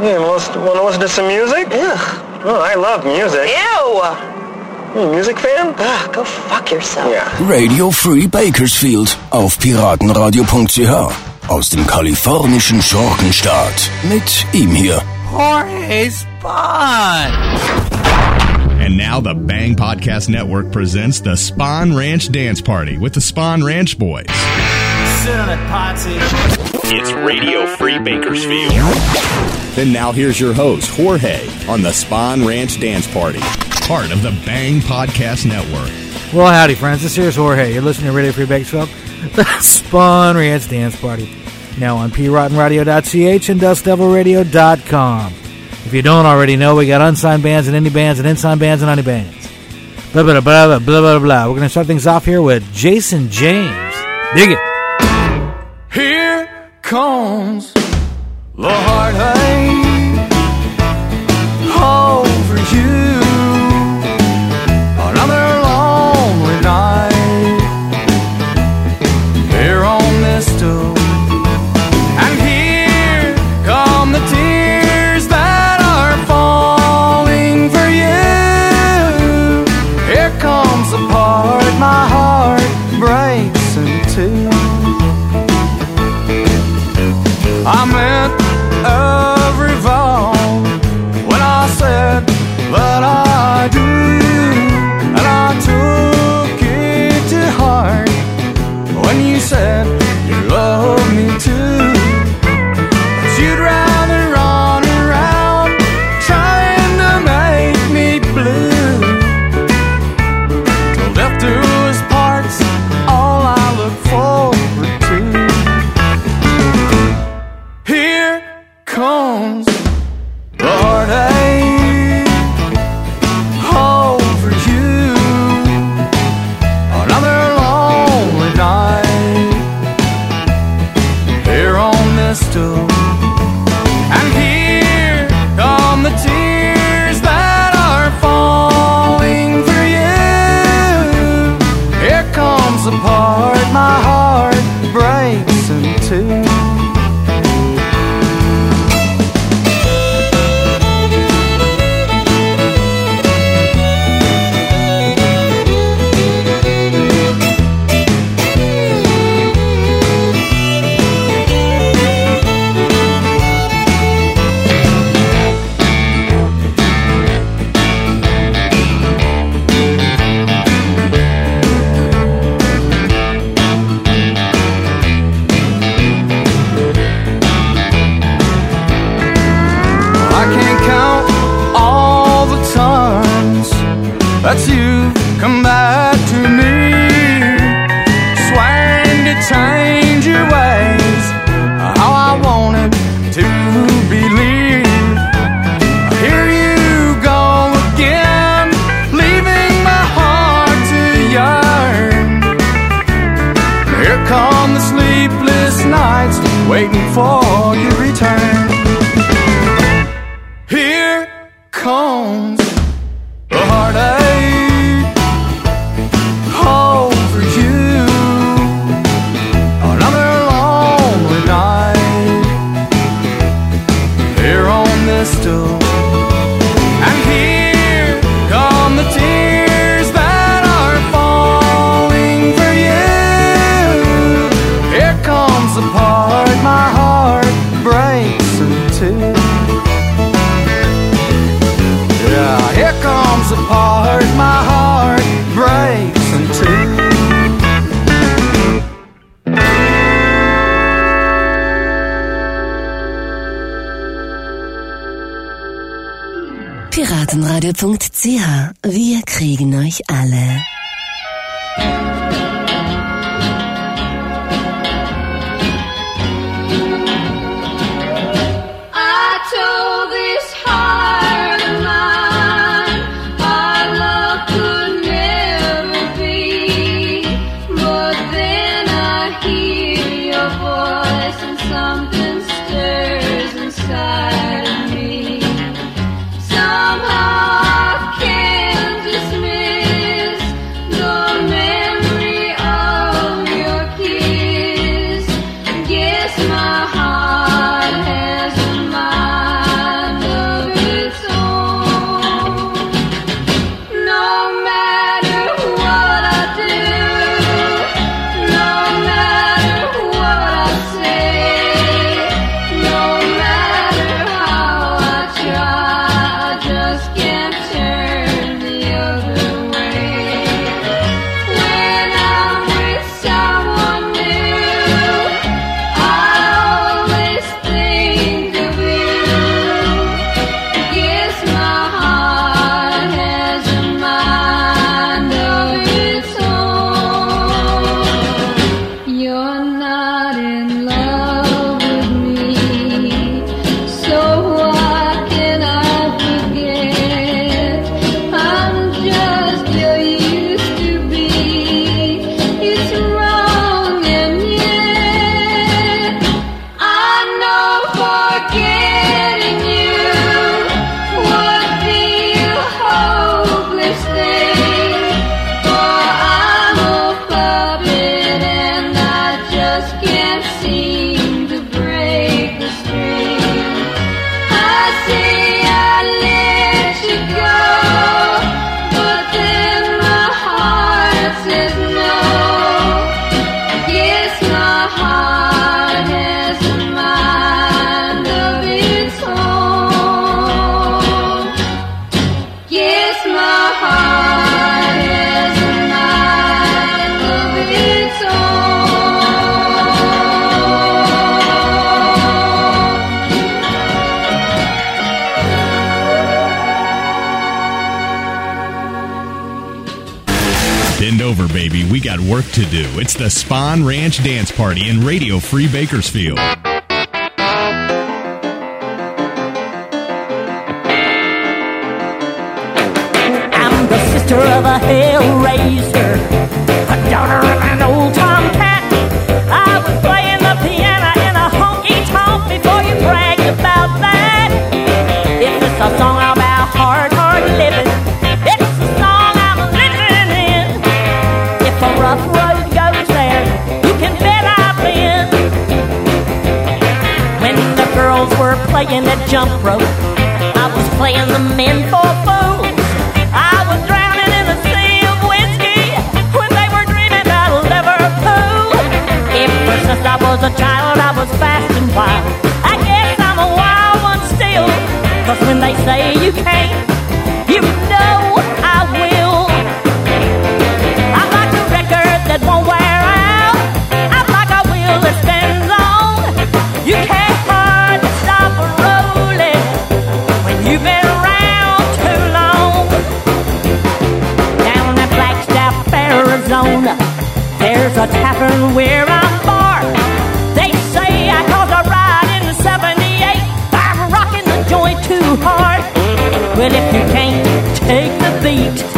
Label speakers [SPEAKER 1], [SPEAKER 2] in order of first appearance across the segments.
[SPEAKER 1] Yeah, want to listen to some music?
[SPEAKER 2] Ugh.
[SPEAKER 1] Oh, I love music.
[SPEAKER 2] Ew.
[SPEAKER 1] You a music fan?
[SPEAKER 2] Ugh, go fuck yourself.
[SPEAKER 1] Yeah.
[SPEAKER 3] Radio Free Bakersfield auf piratenradio.ch aus dem kalifornischen Schurkenstaat mit ihm hier.
[SPEAKER 4] Jorge Spawn.
[SPEAKER 5] And now the Bang Podcast Network presents the Spawn Ranch Dance Party with the Spawn Ranch Boys.
[SPEAKER 4] Sit on it, Potsy.
[SPEAKER 5] It's Radio Free Bakersfield. Then now here's your host, Jorge, on the Spawn Ranch Dance Party, part of the Bang Podcast Network.
[SPEAKER 6] Well, howdy, friends. This here's Jorge. You're listening to Radio Free Bakersfield, the Spawn Ranch Dance Party. Now on PiratenRadio.ch and DustDevilRadio.com. If you don't already know, we got unsigned bands and indie bands and unsigned bands and honey bands. Blah, blah, blah, blah, blah, blah, blah. We're going to start things off here with Jason James. Dig it.
[SPEAKER 4] Comes. The heartache over comes the part my heart breaks in two.
[SPEAKER 7] Piratenradio.ch. Wir kriegen euch alle.
[SPEAKER 5] to do. It's the Spawn Ranch Dance Party in Radio Free Bakersfield.
[SPEAKER 8] I'm the sister of a hellraiser, a daughter of an playing that jump rope. I was playing the men for fools. I was drowning in a sea of whiskey when they were dreaming about Liverpool. Ever since I was a child, I was fast and wild. I guess I'm a wild one still. Cause when they say you can't a tavern where I'm bar. They say I caused a ride in the 78 I'm rocking the joint too hard. Well, if you can't take the beat,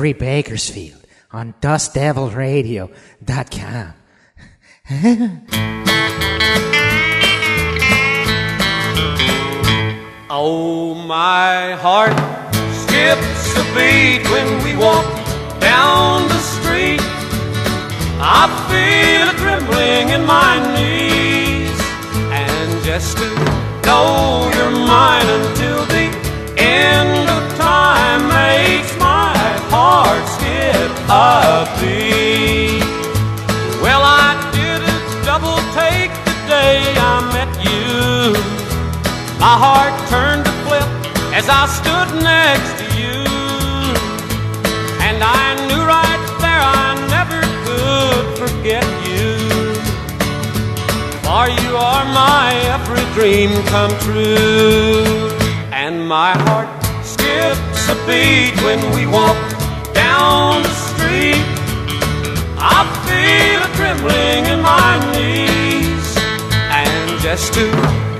[SPEAKER 9] Free Bakersfield on DustDevilRadio.com.
[SPEAKER 10] Oh, my heart skips a beat when we walk down the street. I feel a trembling in my knees, and just to know a beat. Well, I did a double take the day I met you. My heart turned to flip as I stood next to you. And I knew right there I never could forget you. For you are my every dream come true. And my heart skips a beat when we walk down the street. I feel a trembling in my knees. And just to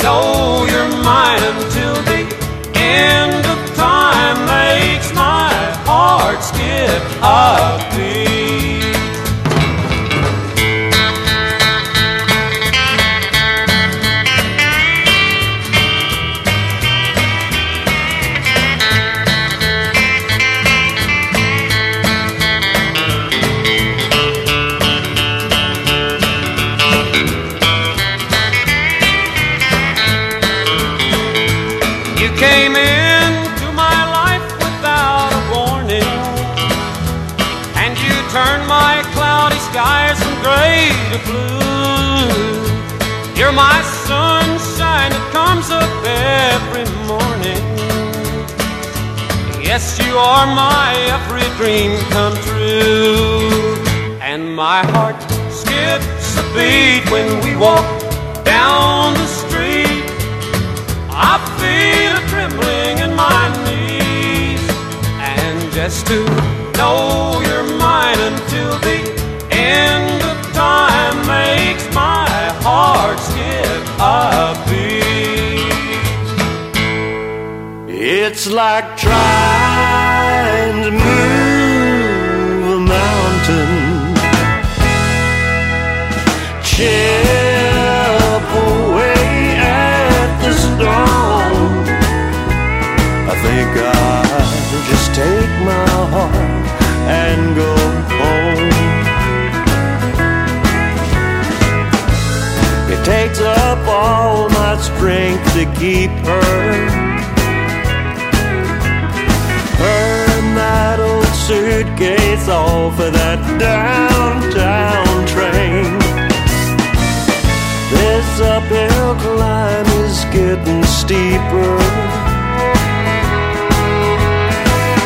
[SPEAKER 10] know you're mine until the end of time makes my heart skip a beat. Are my every dream come true, and my heart skips a beat when we walk down the street. I feel a trembling in my knees, and just to know you're
[SPEAKER 11] It's like trying to move a mountain. Chip away at the storm. I think I'll just take my heart and go home. It takes up all my strength to keep her. Suitcase off of that downtown train. This uphill climb is getting steeper.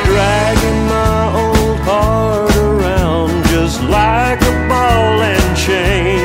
[SPEAKER 11] Dragging my old heart around just like a ball and chain.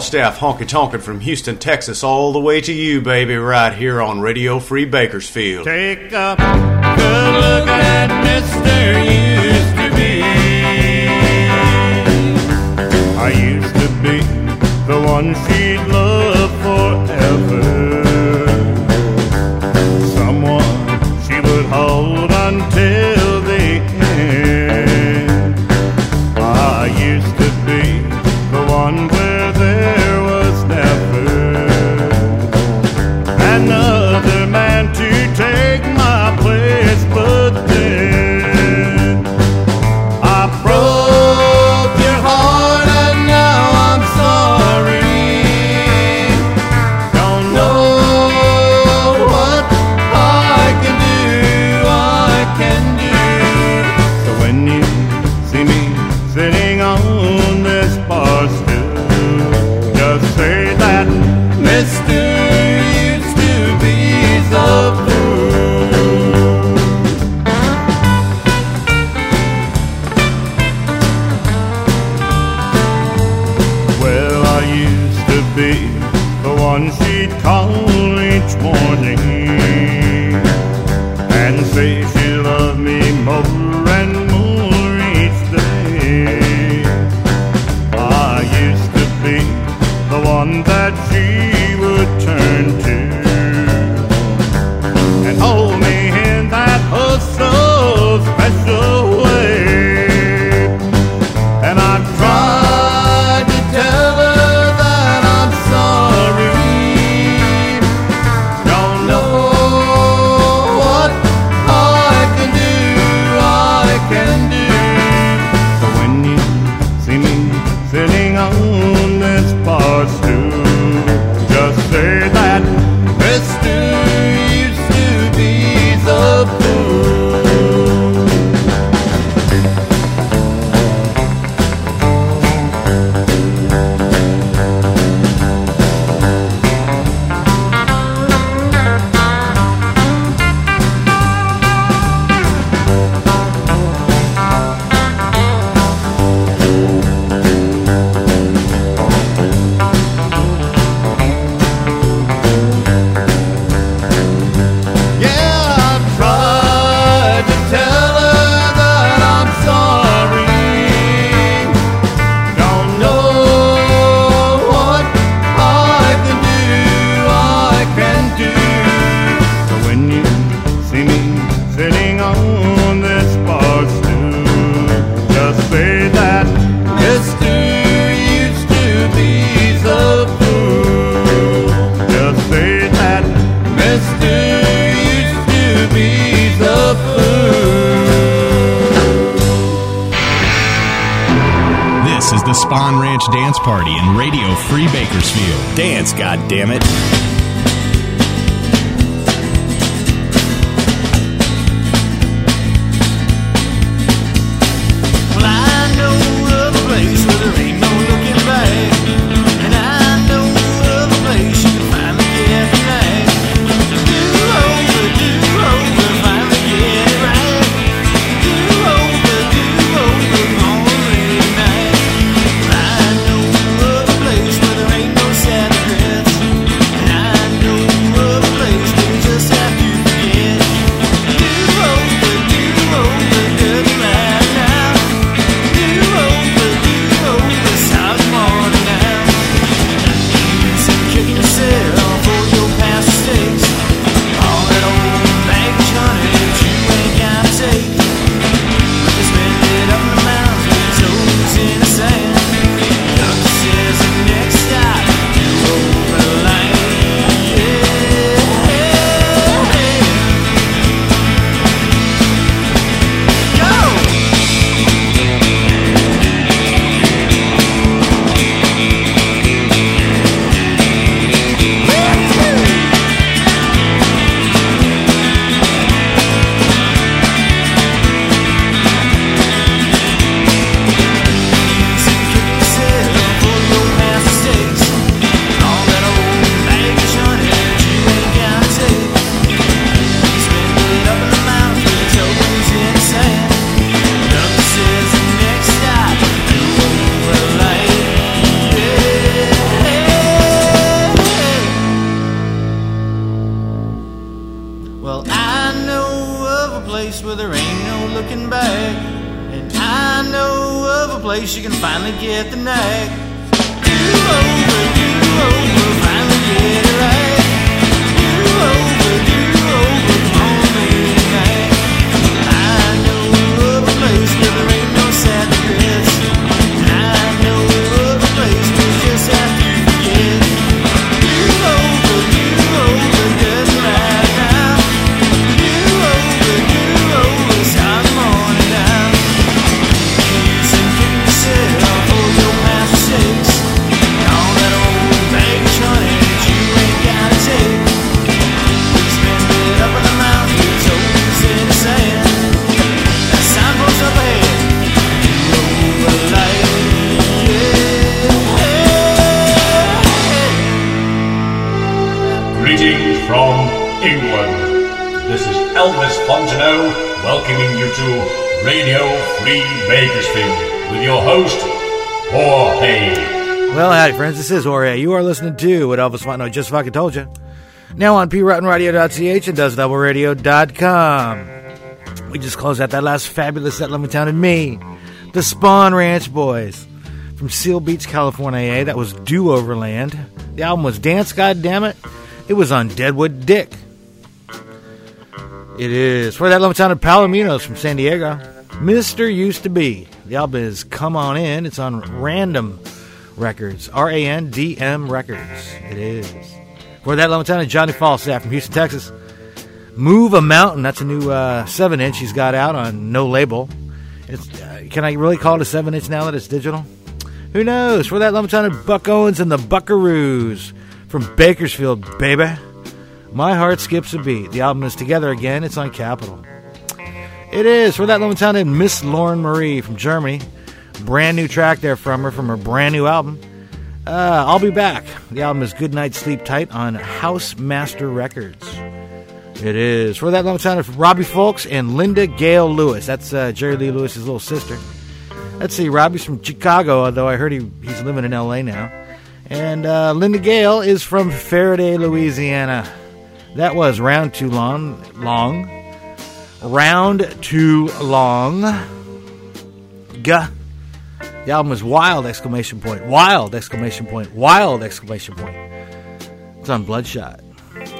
[SPEAKER 12] Falstaff honky tonkin' from Houston, Texas, all the way to you, baby, right here on Radio Free Bakersfield.
[SPEAKER 13] Take a good look at Mr. Used to Be. I used to be the one she'd love.
[SPEAKER 5] Bakersfield.
[SPEAKER 3] Dance, goddammit.
[SPEAKER 13] it!
[SPEAKER 6] Listening to what Elvis Fontenot just fucking told you. Now on PiratenRadio.ch and DustDevilRadio.com. We just closed out that last fabulous set Lemon and me, the Spawn Ranch Boys from Seal Beach, California. eh? That was Do Overland. The album was Dance, Goddammit. It It was on Deadwood Dick. It is. For that Lemon of Palominos from San Diego. Mr. Used to Be. The album is Come On In. It's on Random Records. R A N D M Records. It is. For that Lemon of Johnny Falstaff from Houston, Texas. Move a Mountain. That's a new uh, 7 inch he's got out on no label. It's, uh, can I really call it a 7 inch now that it's digital? Who knows? For that Lemon of Buck Owens and the Buckaroos from Bakersfield, baby. My Heart Skips a Beat. The album is together again. It's on Capitol. It is. For that Lemon Town Miss Lauren Marie from Germany. Brand new track there from her from her brand new album. Uh, I'll be back. The album is Good Night Sleep Tight on House Master Records. It is. For that Lemon Town Robbie Fulks and Linda Gail Lewis. That's uh, Jerry Lee Lewis's little sister. Let's see. Robbie's from Chicago, although I heard he, he's living in L.A. now. And uh, Linda Gale is from Ferriday, Louisiana. That was round too long. Long. Round too long. Gah. The album is Wild! Exclamation point. Wild! Exclamation point. Wild! Exclamation point. It's on Bloodshot.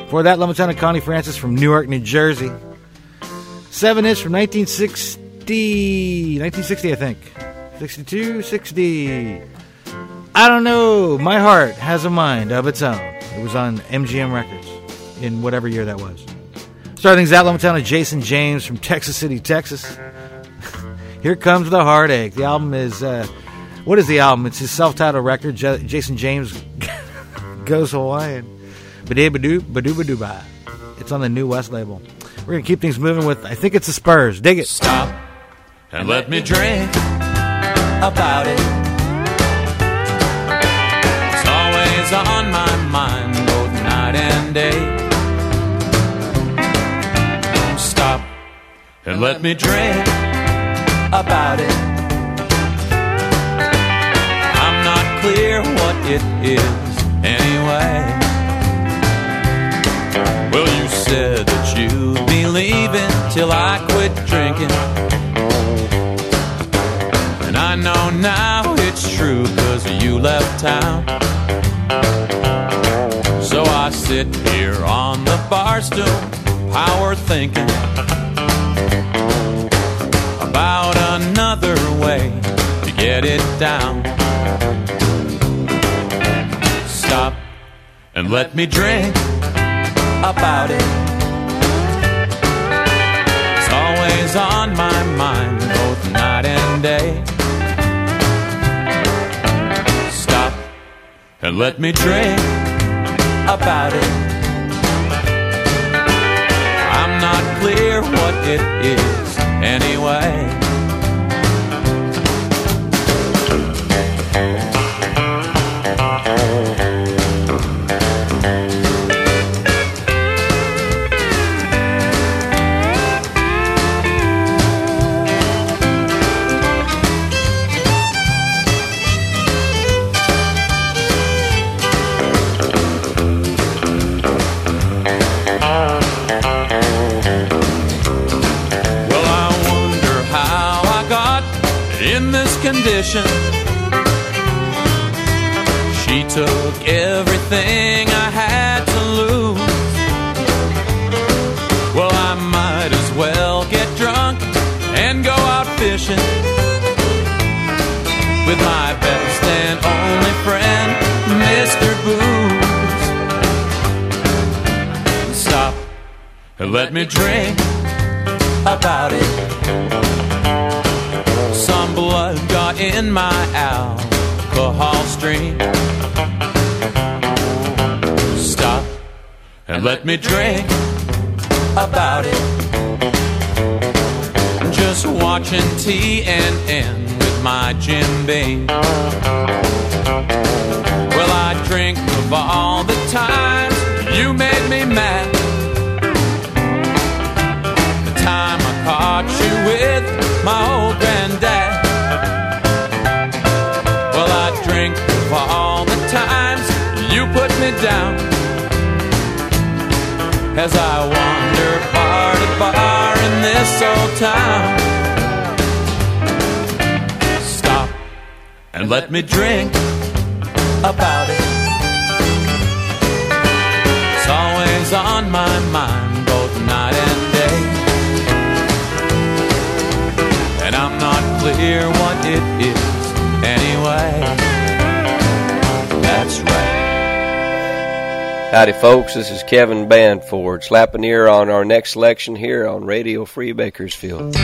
[SPEAKER 6] For that, Lieutenant Connie Francis from Newark, New Jersey. Seven inch from 1960. 1960, I think. 62, 60. I don't know. My heart has a mind of its own. It was on MGM Records in whatever year that was. Starting things out, Lieutenant Jason James from Texas City, Texas. Here comes the heartache. The album is uh, what is the album? It's his self-titled record. J- Jason James goes Hawaiian. Badoo. It's on the New West label. We're gonna keep things moving with. I think it's the Spurs. Dig it.
[SPEAKER 14] Stop and let me drink about it. It's always on my mind, both night and day. Stop and let me drink about it. It is anyway. Well, you said that you'd be leaving till I quit drinking. And I know now it's true cause you left town. So I sit here on the bar stool, power thinking about another way to get it down. Let me drink about it. It's always on my mind, both night and day. Stop and let me drink about it. I'm not clear what it is anyway. Let me drink about it. Some blood got in my alcohol stream. Stop and let me drink about it. Just watching TNN with my Jim Beam. Well, I drink of all the times you made me mad. With my old granddad. Well, I drink of all the times you put me down. As I wander bar to bar in this old town. Stop and let me drink about it. It's always on my mind, clear what it is anyway. That's right.
[SPEAKER 15] Howdy, folks. This is Kevin Banford, slapping ear on our next selection here on Radio Free Bakersfield.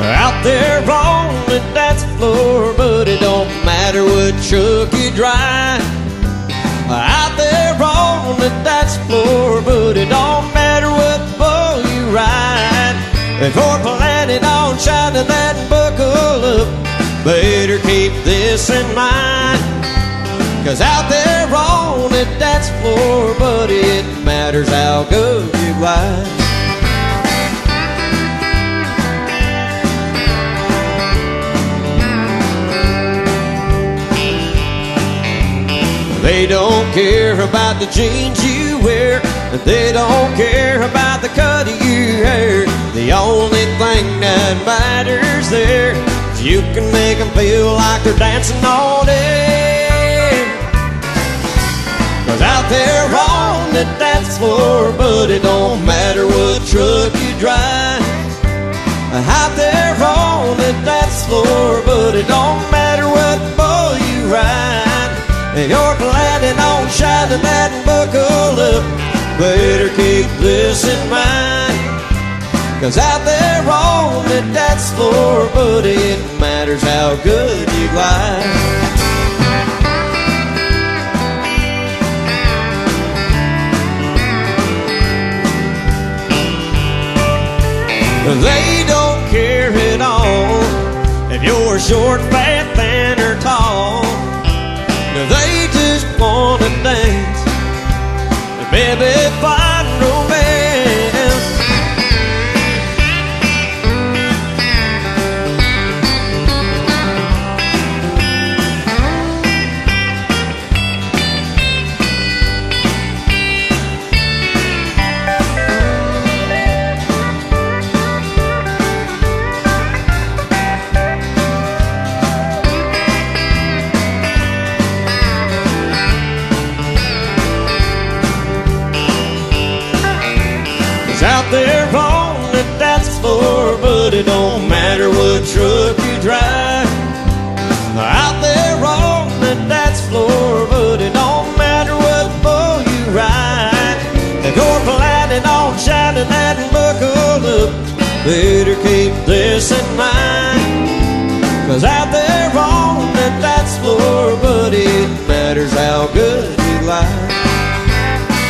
[SPEAKER 10] Out there on the dance floor, but it don't matter what truck you drive. The dance floor, but it don't matter what bull you ride. If you're planning on shining that buckle up, better keep this in mind. Cause out there on the dance floor, but it matters how good you glide. They don't care about the jeans you wear. They don't care about the cut of your hair. The only thing that matters there is you can make them feel like they're dancing all day. Cause out there on the dance floor, but it don't matter what truck you drive. Out there on the dance floor, but it don't matter what bull you ride. If you're planning on shining that buckle up, better keep this in mind. Cause out there on the dance floor, but it matters how good you glide. They don't care at all if you're short, fat, wanna dance, baby, better keep this in mind. Cause out there on the dance floor, but it matters how good you lie.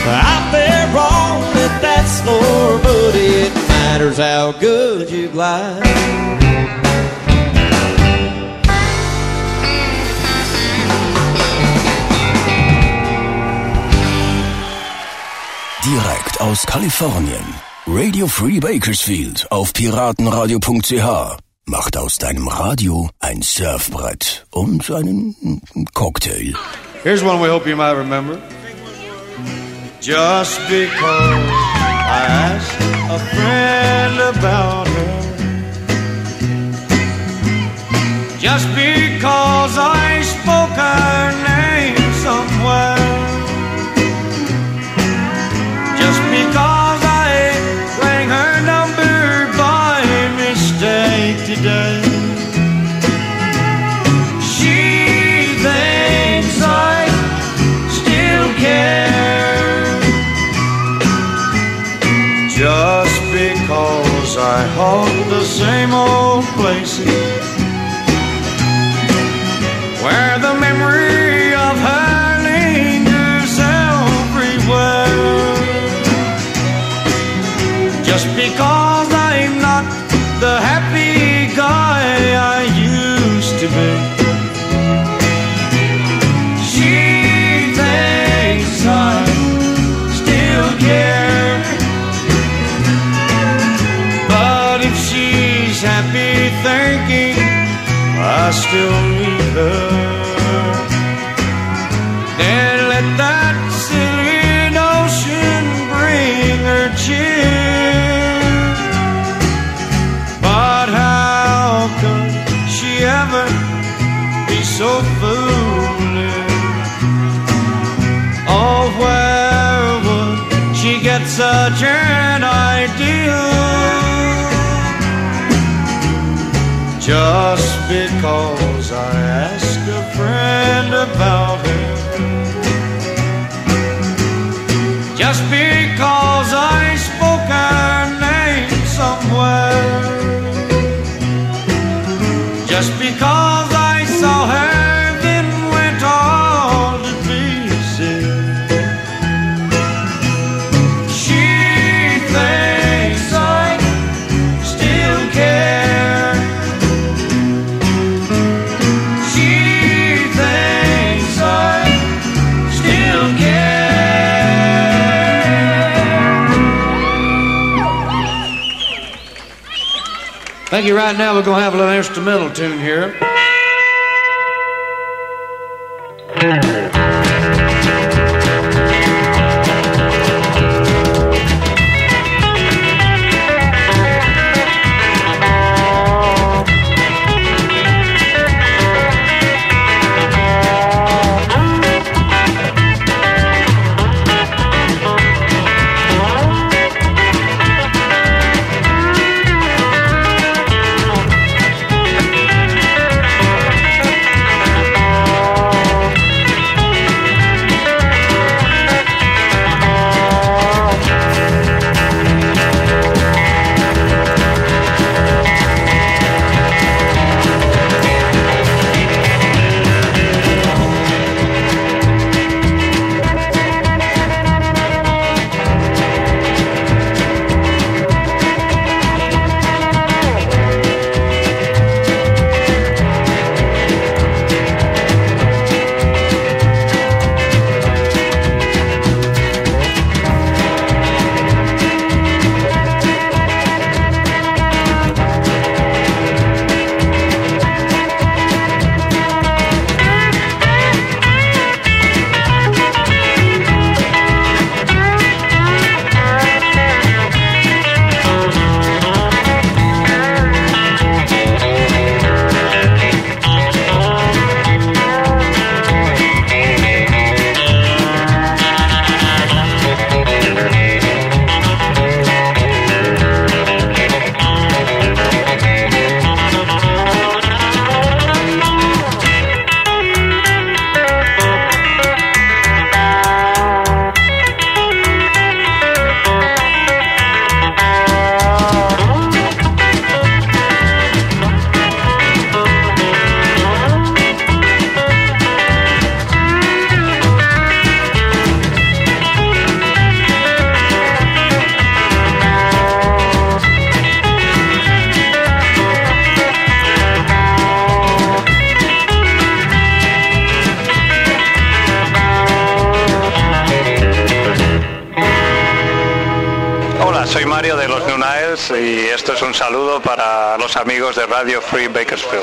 [SPEAKER 10] Out there on the dance floor, but it matters how good you glide.
[SPEAKER 3] Direkt aus Kalifornien. Radio Free Bakersfield auf piratenradio.ch macht aus deinem Radio ein Surfbrett und einen Cocktail.
[SPEAKER 16] Here's one we hope you might remember.
[SPEAKER 11] just because I asked a friend about her. Just because I spoke her name somewhere. Just because I haunt the same old places where the memory of her lingers everywhere. Just because I'm not the happy still need her, then let that silly notion bring her cheer. But how could she ever be so foolish? Oh, where would she get such an idea? Just because I asked a friend about her. Just because I spoke her name somewhere. Just because Thank you. Right now, we're going to have a little instrumental tune here.
[SPEAKER 1] Amigos de Radio Free Bakersfield.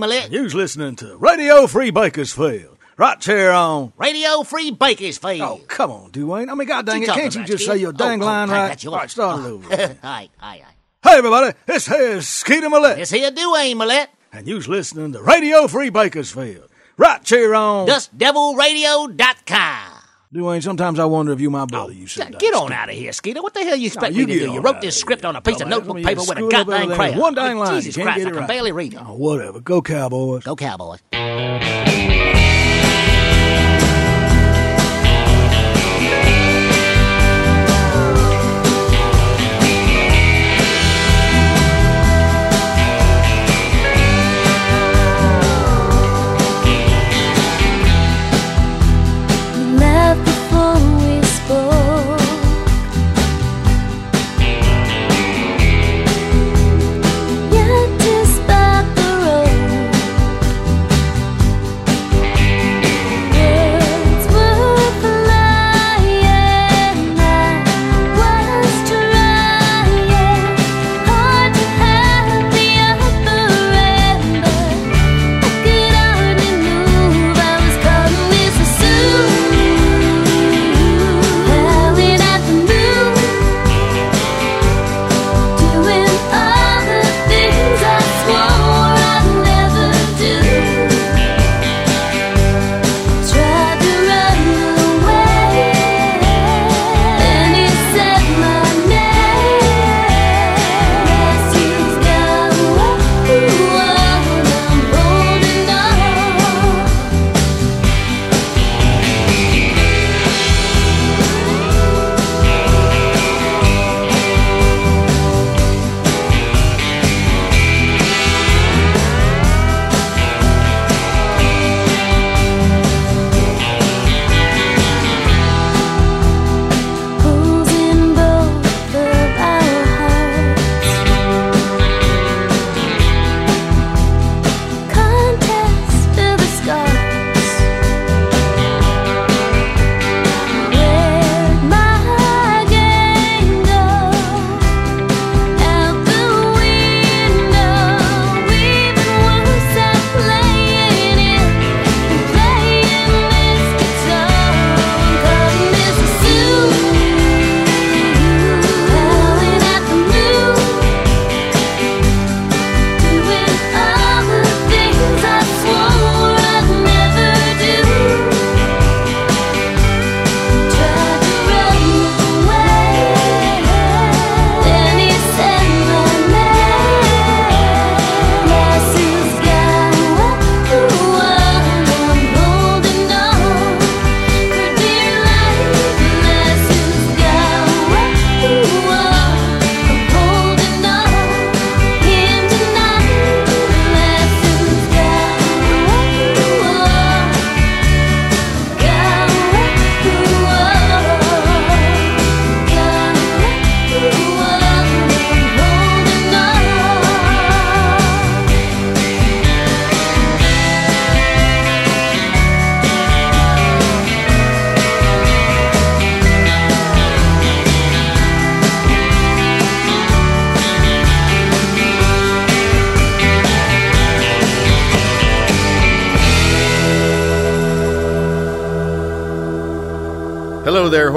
[SPEAKER 17] Here Dwayne
[SPEAKER 16] You's listening to Radio Free Bakersfield. Right here on
[SPEAKER 17] Radio Free Bakersfield.
[SPEAKER 16] Oh, come on, Dwayne. I mean, god dang it, can't you just
[SPEAKER 17] Skeeter?
[SPEAKER 16] say your oh, dang
[SPEAKER 17] Oh, oh,
[SPEAKER 16] line
[SPEAKER 17] hey,
[SPEAKER 16] right? All right, start it over.
[SPEAKER 17] aye, aye, aye.
[SPEAKER 16] hey, everybody, this here's Skeeter Millette.
[SPEAKER 17] This here Dwayne Millette.
[SPEAKER 16] And you's listening to Radio Free Bakersfield. Right here on
[SPEAKER 17] DustDevilRadio.com.
[SPEAKER 16] Dwayne, sometimes I wonder if you my brother, oh, you said.
[SPEAKER 17] Get on out of here, Skeeter. What the hell you expect
[SPEAKER 16] you
[SPEAKER 17] me to do? You wrote this script on a piece of notebook paper with a goddamn crayon.
[SPEAKER 16] One dang line,
[SPEAKER 17] Jesus Christ,
[SPEAKER 16] get
[SPEAKER 17] I can barely read it.
[SPEAKER 16] Oh, whatever. Go Cowboys.
[SPEAKER 17] Go Cowboys.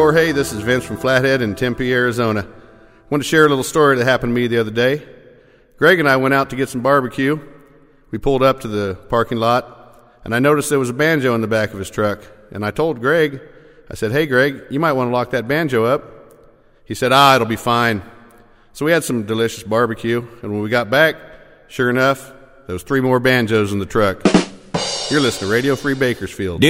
[SPEAKER 18] Jorge. This is Vince from Flathead in Tempe, Arizona. I want to share a little story that happened to me the other day. Greg and I went out to get some barbecue. We pulled up to the parking lot, and I noticed there was a banjo in the back of his truck. And I told Greg, I said, Hey, Greg, you might want to lock that banjo up. He said, Ah, it'll be fine. So we had some delicious barbecue, and when we got back, sure enough, there was three more banjos in the truck. You're listening to Radio Free Bakersfield.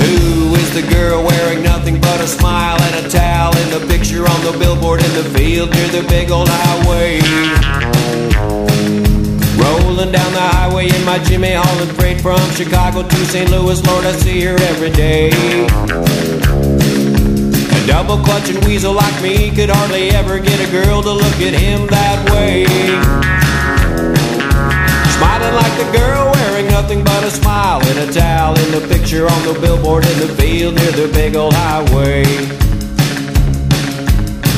[SPEAKER 10] Who is the girl wearing nothing but a smile and a towel in the picture on the billboard in the field near the big old highway? Rolling down the highway in my Jimmy Holland freight from Chicago to St. Louis, Lord, I see her every day. A double clutching weasel like me could hardly ever get a girl to look at him that way. Girl wearing nothing but a smile and a towel in the picture on the billboard in the field near the big old highway.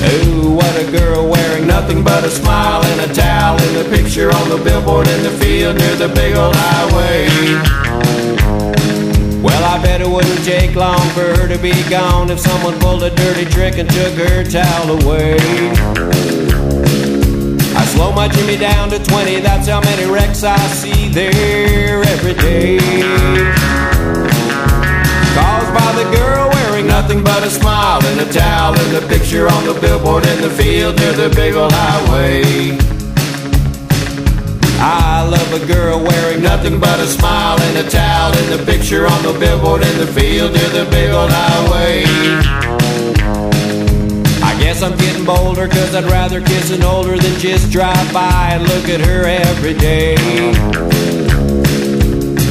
[SPEAKER 10] Ooh, what a girl wearing nothing but a smile and a towel in the picture on the billboard in the field near the big old highway. Well, I bet it wouldn't take long for her to be gone if someone pulled a dirty trick and took her towel away. I slow my Jimmy down to 20, that's how many wrecks I see there every day. Caused by the girl wearing nothing but a smile and a towel in the picture on the billboard in the field near the big old highway. I love a girl wearing nothing but a smile and a towel in the picture on the billboard in the field near the big old highway. Guess I'm getting bolder cause I'd rather kiss an older than just drive by and look at her every day.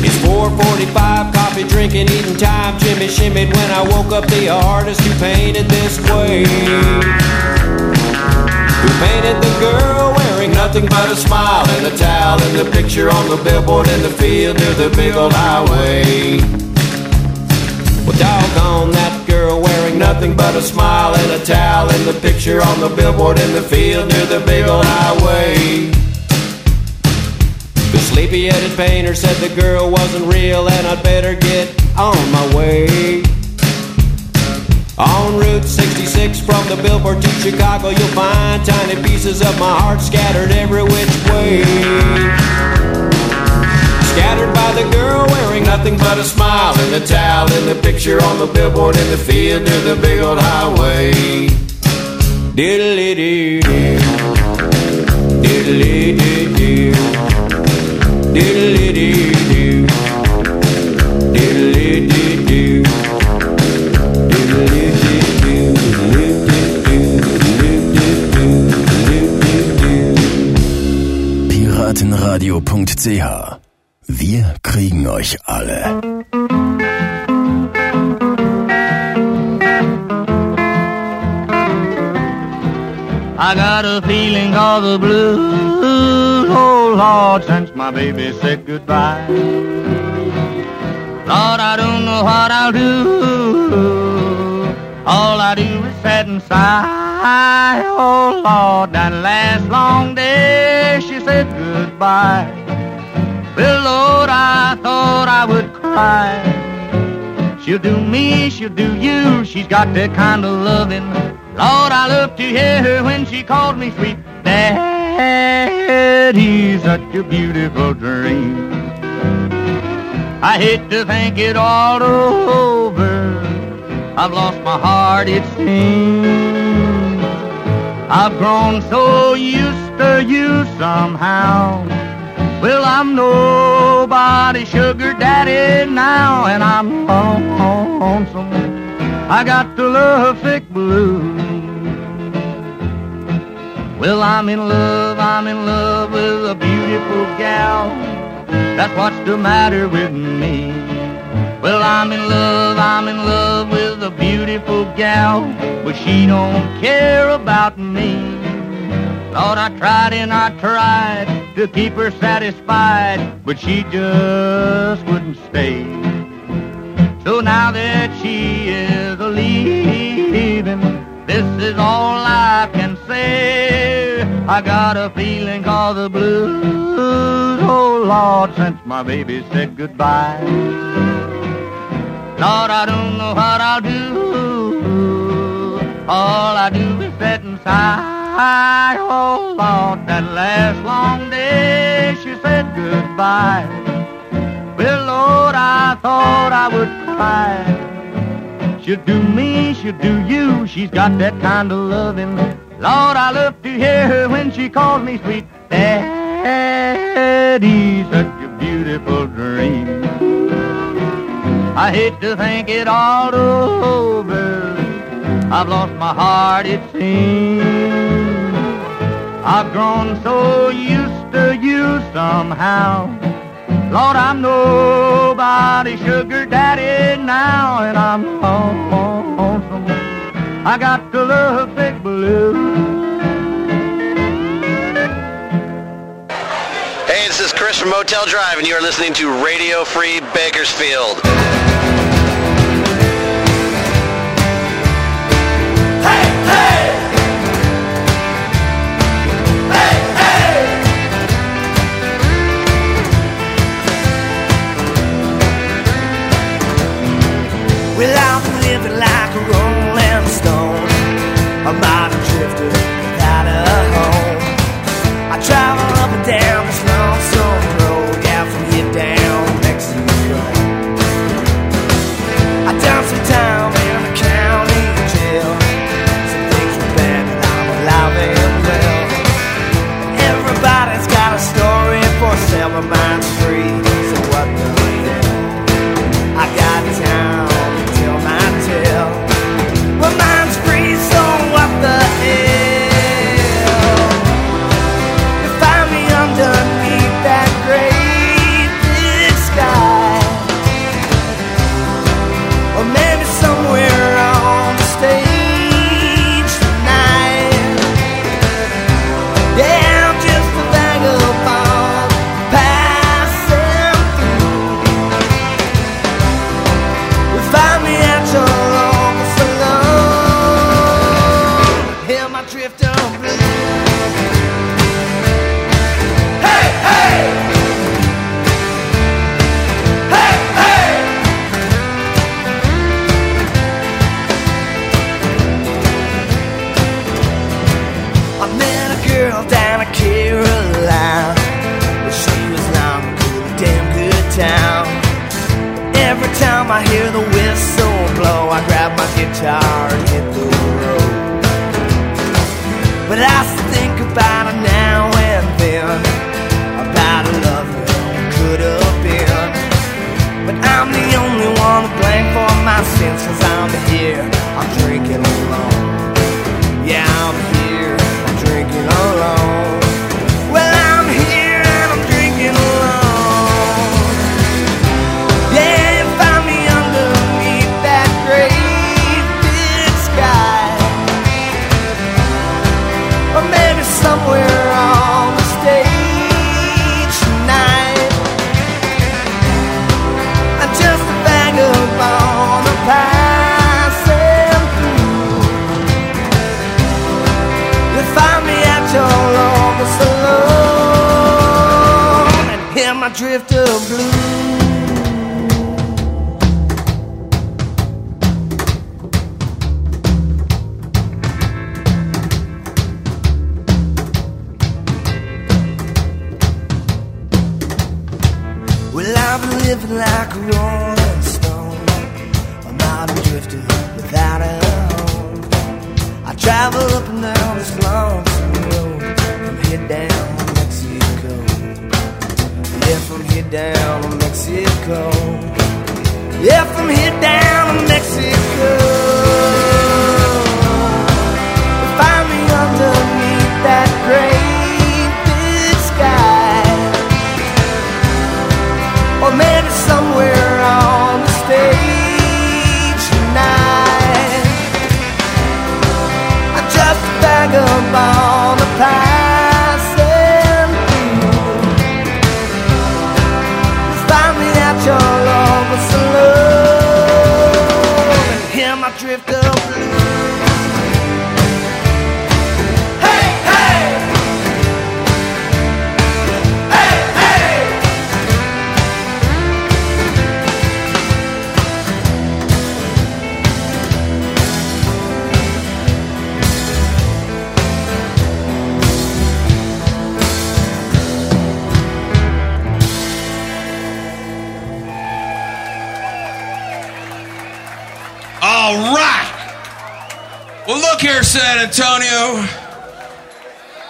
[SPEAKER 10] It's 445, coffee drinking, eating time. Jimmy shimmied when I woke up the artist who painted this way. Who painted the girl wearing nothing but a smile and a towel in the picture on the billboard in the field near the big old highway. Well, doggone that girl wearing nothing but a smile and a towel in the picture on the billboard in the field near the big old highway. The sleepy-headed painter said the girl wasn't real and I'd better get on my way. On Route 66 from the billboard to Chicago, you'll find tiny pieces of my heart scattered every which way. Scattered by the girl wearing nothing but a smile and a towel in the picture on the billboard in the field near the big old highway. Diddly doo diddly doo doo, diddly doo
[SPEAKER 19] my baby said goodbye. Lord, I don't know what I'll do. All I do is sit and sigh. Oh Lord, that last long day she said goodbye. Well, Lord, I thought I would cry. She'll do me, she'll do you. She's got that kind of loving. Lord, I love to hear her when she called me sweet daddy. Such a beautiful dream. I hate to think it all over. I've lost my heart, it seems. I've grown so used to you somehow. Well, I'm nobody's sugar daddy now, and I'm lonesome. I got the love sick blues. Well, I'm in love, I'm in love with a beautiful gal. That's what's the matter with me. Well, I'm in love, I'm in love with a beautiful gal, but she don't care about me. Lord, I tried and I tried to keep her satisfied, but she just wouldn't stay. So now that she is a leaving, this is all I can say. I got a feeling called the blues, oh Lord, since my baby said goodbye. Lord, I don't know what I'll do. All I do is sit and sigh. Oh Lord, that last long day she said goodbye. Well, Lord, I thought I would cry. She'll do me, she'll do you. She's got that kind of loving. Lord, I love to hear her when she calls me sweet daddy. Such a beautiful dream. I hate to think it all over. I've lost my heart, it seems. I've grown so used to you somehow. Lord, I'm nobody's sugar daddy now, and I'm lonesome. I got to love big blue.
[SPEAKER 20] Hey, this is Chris from Motel Drive, and you are listening to Radio Free Bakersfield.
[SPEAKER 21] Well, I'm living like a rolling stone. I'm out have drifting without a home. I travel. Travel up and down this lonesome road from here down to Mexico. Yeah, from here down to Mexico. Yeah, from here down to Mexico.
[SPEAKER 14] San Antonio.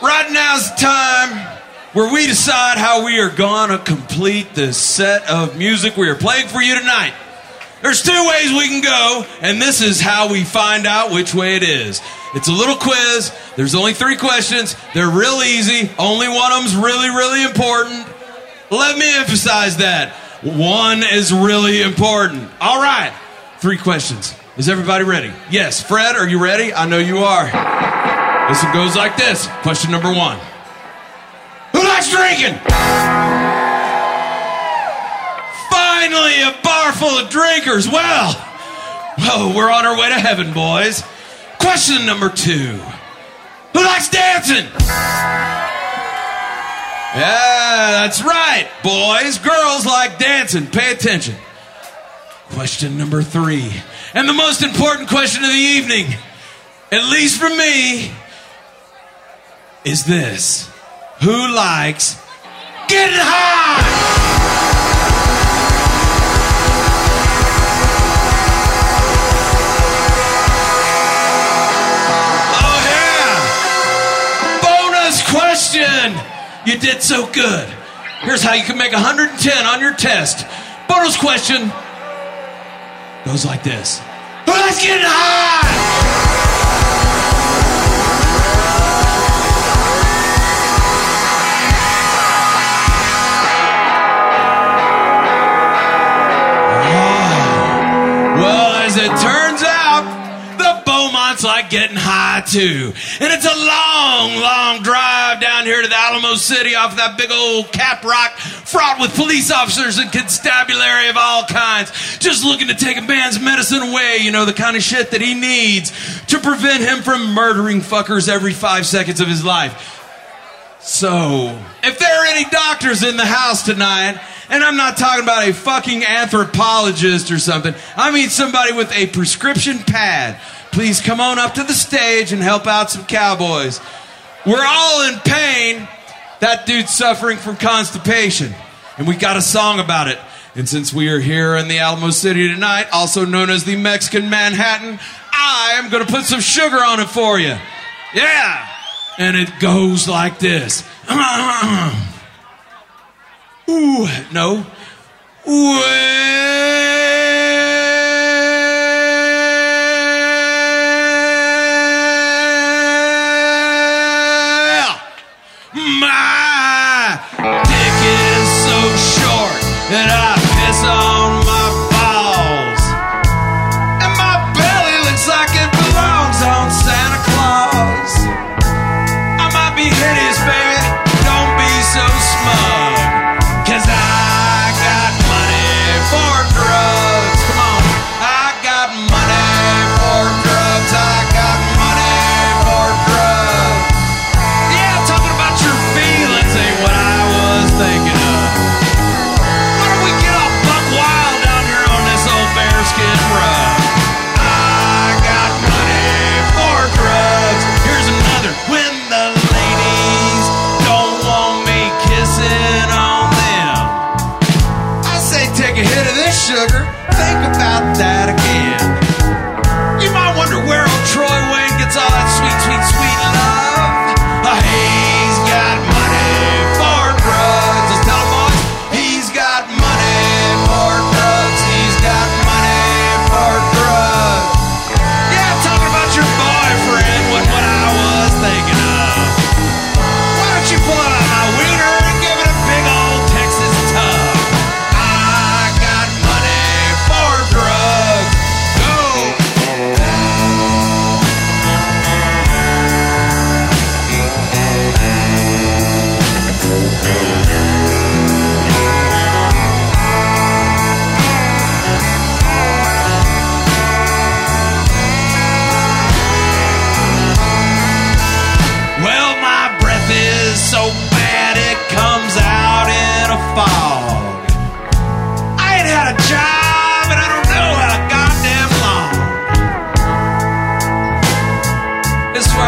[SPEAKER 14] Right now's the time where we decide how we are going to complete this set of music we are playing for you tonight. There's two ways we can go, and this is how we find out which way it is. It's a little quiz. There's only three questions. They're real easy. Only one of them's really, really important. Let me emphasize that. One is really important. All right. Three questions. Is everybody ready? Yes. Fred, are you ready? I know you are. This one goes like this. Question number one Who likes drinking? Finally, a bar full of drinkers. Well, whoa, we're on our way to heaven, boys. Question number two Who likes dancing? Yeah, that's right, boys. Girls like dancing. Pay attention. Question number three, and the most important question of the evening, at least for me, is this Who likes getting high? Oh, yeah. Bonus question. You did so good. Here's how you can make 110 on your test. Bonus question goes like this likes getting high? Well, as it turns out, the Beaumonts like like getting high too. And it's a long, long drive down here to the Alamo City off that big old cap rock, fraught with police officers and constabulary of all kinds, just looking to take a man's medicine away, you know, the kind of shit that he needs to prevent him from murdering fuckers every five seconds of his life. So, if there are any doctors in the house tonight, and I'm not talking about a fucking anthropologist or something, I mean somebody with a prescription pad, please come on up to the stage and help out some cowboys. We're all in pain. That dude's suffering from constipation, and we got a song about it. And since we are here in the Alamo City tonight, also known as the Mexican Manhattan, I am going to put some sugar on it for you. Yeah. And it goes like this. Ooh, no. Well,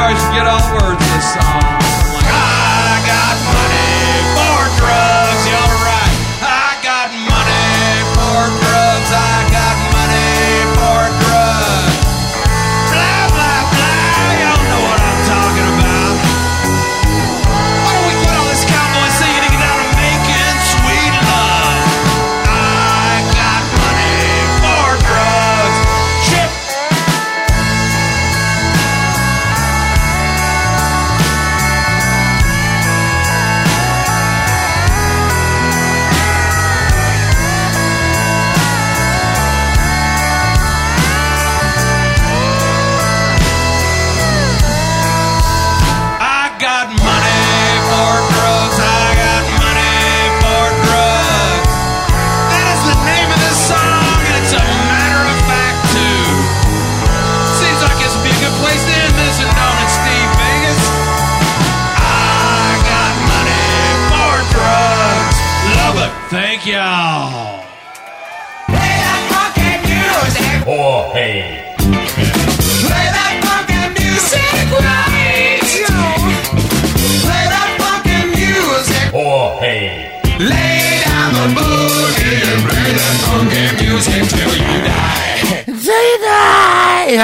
[SPEAKER 14] Forget all words song. I got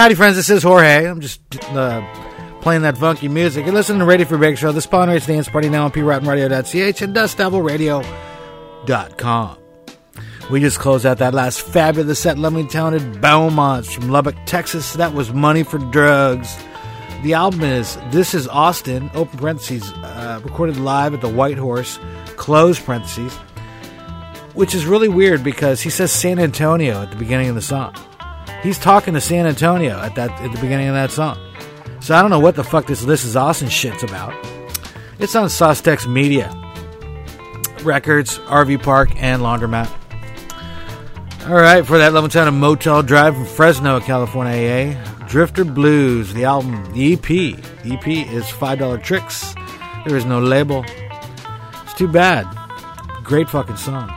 [SPEAKER 6] howdy, friends. This is Jorge. I'm just uh, playing that funky music. You're listening to Radio Free Big Show, the Spawn Race Dance Party now on PiratenRadio.ch and DustDevilRadio.com. We just closed out that last fabulous set, lovely talented Beaumonts from Lubbock, Texas. That was Money for Drugs. The album is This is Austin, open parentheses, uh, recorded live at the White Horse, close parentheses, which is really weird because he says San Antonio at the beginning of the song. He's talking to San Antonio at that at the beginning of that song. So I don't know what the fuck this This Is Austin shit's about. It's on Saustex Media. Records, RV Park, and Laundromat. All right, for that Levittown of Motel Drive from Fresno, California, AA. Drifter Blues, the album, the EP. The EP is $5 tricks. There is no label. It's too bad. Great fucking song.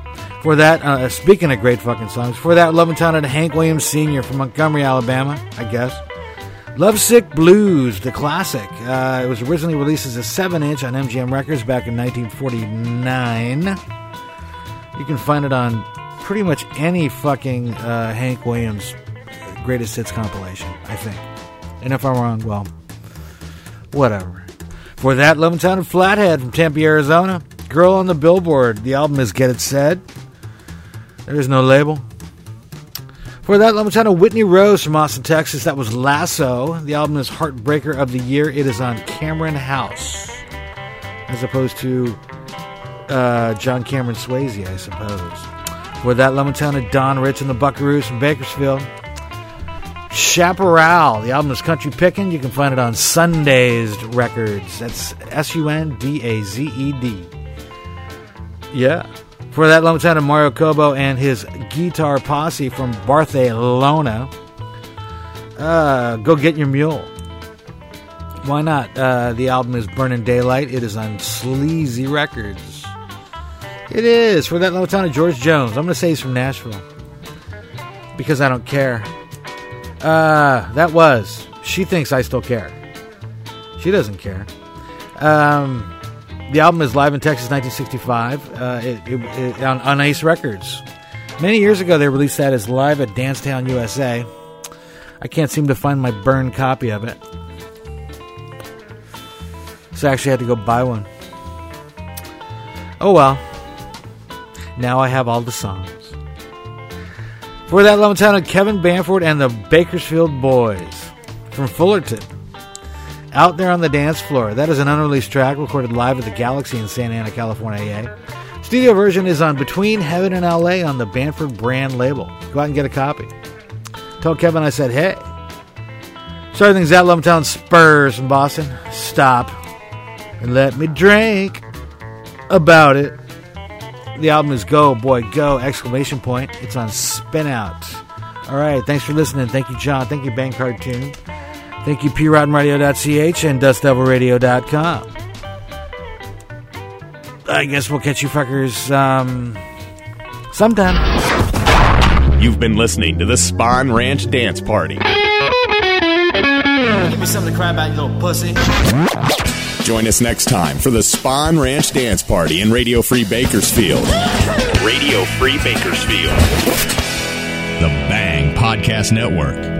[SPEAKER 6] For that, uh, speaking of great fucking songs, for that Levittown and Hank Williams Sr. from Montgomery, Alabama, I guess. Lovesick Blues, the classic. Uh, it was originally released as a 7 inch on MGM Records back in 1949. You can find it on pretty much any fucking uh, Hank Williams greatest hits compilation, I think. And if I'm wrong, well, whatever. For that, Levittown and Flathead from Tempe, Arizona. Girl on the Billboard. The album is Get It Said. There is no label. For that, Levittown and Whitney Rose from Austin, Texas. That was Lasso. The album is Heartbreaker of the Year. It is on Cameron House. As opposed to uh, John Cameron Swayze, I suppose. For that, Levittown and Don Rich and the Buckaroos from Bakersfield. Chaparral. The album is Country Pickin'. You can find it on Sundazed Records. That's S U N D A Z E D. Yeah. For that, Levittown and Mario Cobo and his guitar posse from Barcelona. Uh, go get your mule. Why not? Uh, the album is Burning Daylight. It is on Sleazy Records. It is. For that, Levittown and George Jones. I'm going to say he's from Nashville. Because I don't care. Uh, that was. She thinks I still care. She doesn't care. Um, the album is live in Texas, 1965, uh, it, it, it- on, on Ace Records. Many years ago, they released that as live at Dancetown, USA. I can't seem to find my burned copy of it, so I actually had to go buy one. Oh well. Now I have all the songs. For that, Levittown and Kevin Banford and the Bakersfield Boys from Fullerton. Out there on the dance floor. That is an unreleased track recorded live at the Galaxy in Santa Ana, California. Studio version is on Between Heaven and LA on the Banford brand label. Go out and get a copy. Tell Kevin I said, hey. Starting things out, Levittown Spurs from Boston. Stop and let me drink about it. The album is Go Boy Go! Exclamation point. It's on Spin Out. All right, thanks for listening. Thank you, John. Thank you, Bang Cartoon. Thank you, PiratenRadio.ch and DustDevilRadio.com. I guess we'll catch you fuckers um, sometime.
[SPEAKER 5] You've been listening to the Spawn Ranch Dance Party.
[SPEAKER 21] Give me something to cry about, you little pussy.
[SPEAKER 5] Join us next time for the Spawn Ranch Dance Party in Radio Free Bakersfield. Radio Free Bakersfield. The Bang Podcast Network.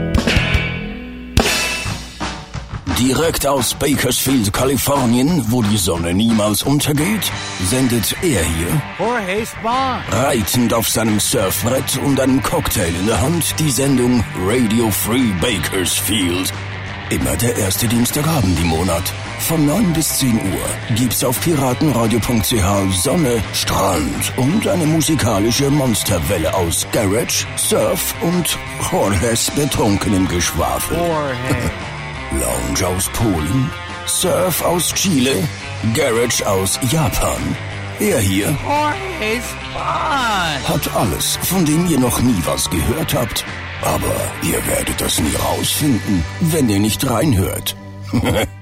[SPEAKER 3] Direkt aus Bakersfield, Kalifornien, wo die Sonne niemals untergeht, sendet er hier,
[SPEAKER 6] Jorge Spawn.
[SPEAKER 3] reitend auf seinem Surfbrett und einem Cocktail in der Hand, die Sendung Radio Free Bakersfield. Immer der erste Dienstagabend im Monat. Von 9 bis 10 Uhr gibt's auf piratenradio.ch Sonne, Strand und eine musikalische Monsterwelle aus Garage, Surf und Jorges betrunkenem Geschwafel.
[SPEAKER 6] Jorge.
[SPEAKER 3] Lounge aus Polen, Surf aus Chile, Garage aus Japan. Er hier hat alles, von dem ihr noch nie was gehört habt. Aber ihr werdet das nie rausfinden, wenn ihr nicht reinhört.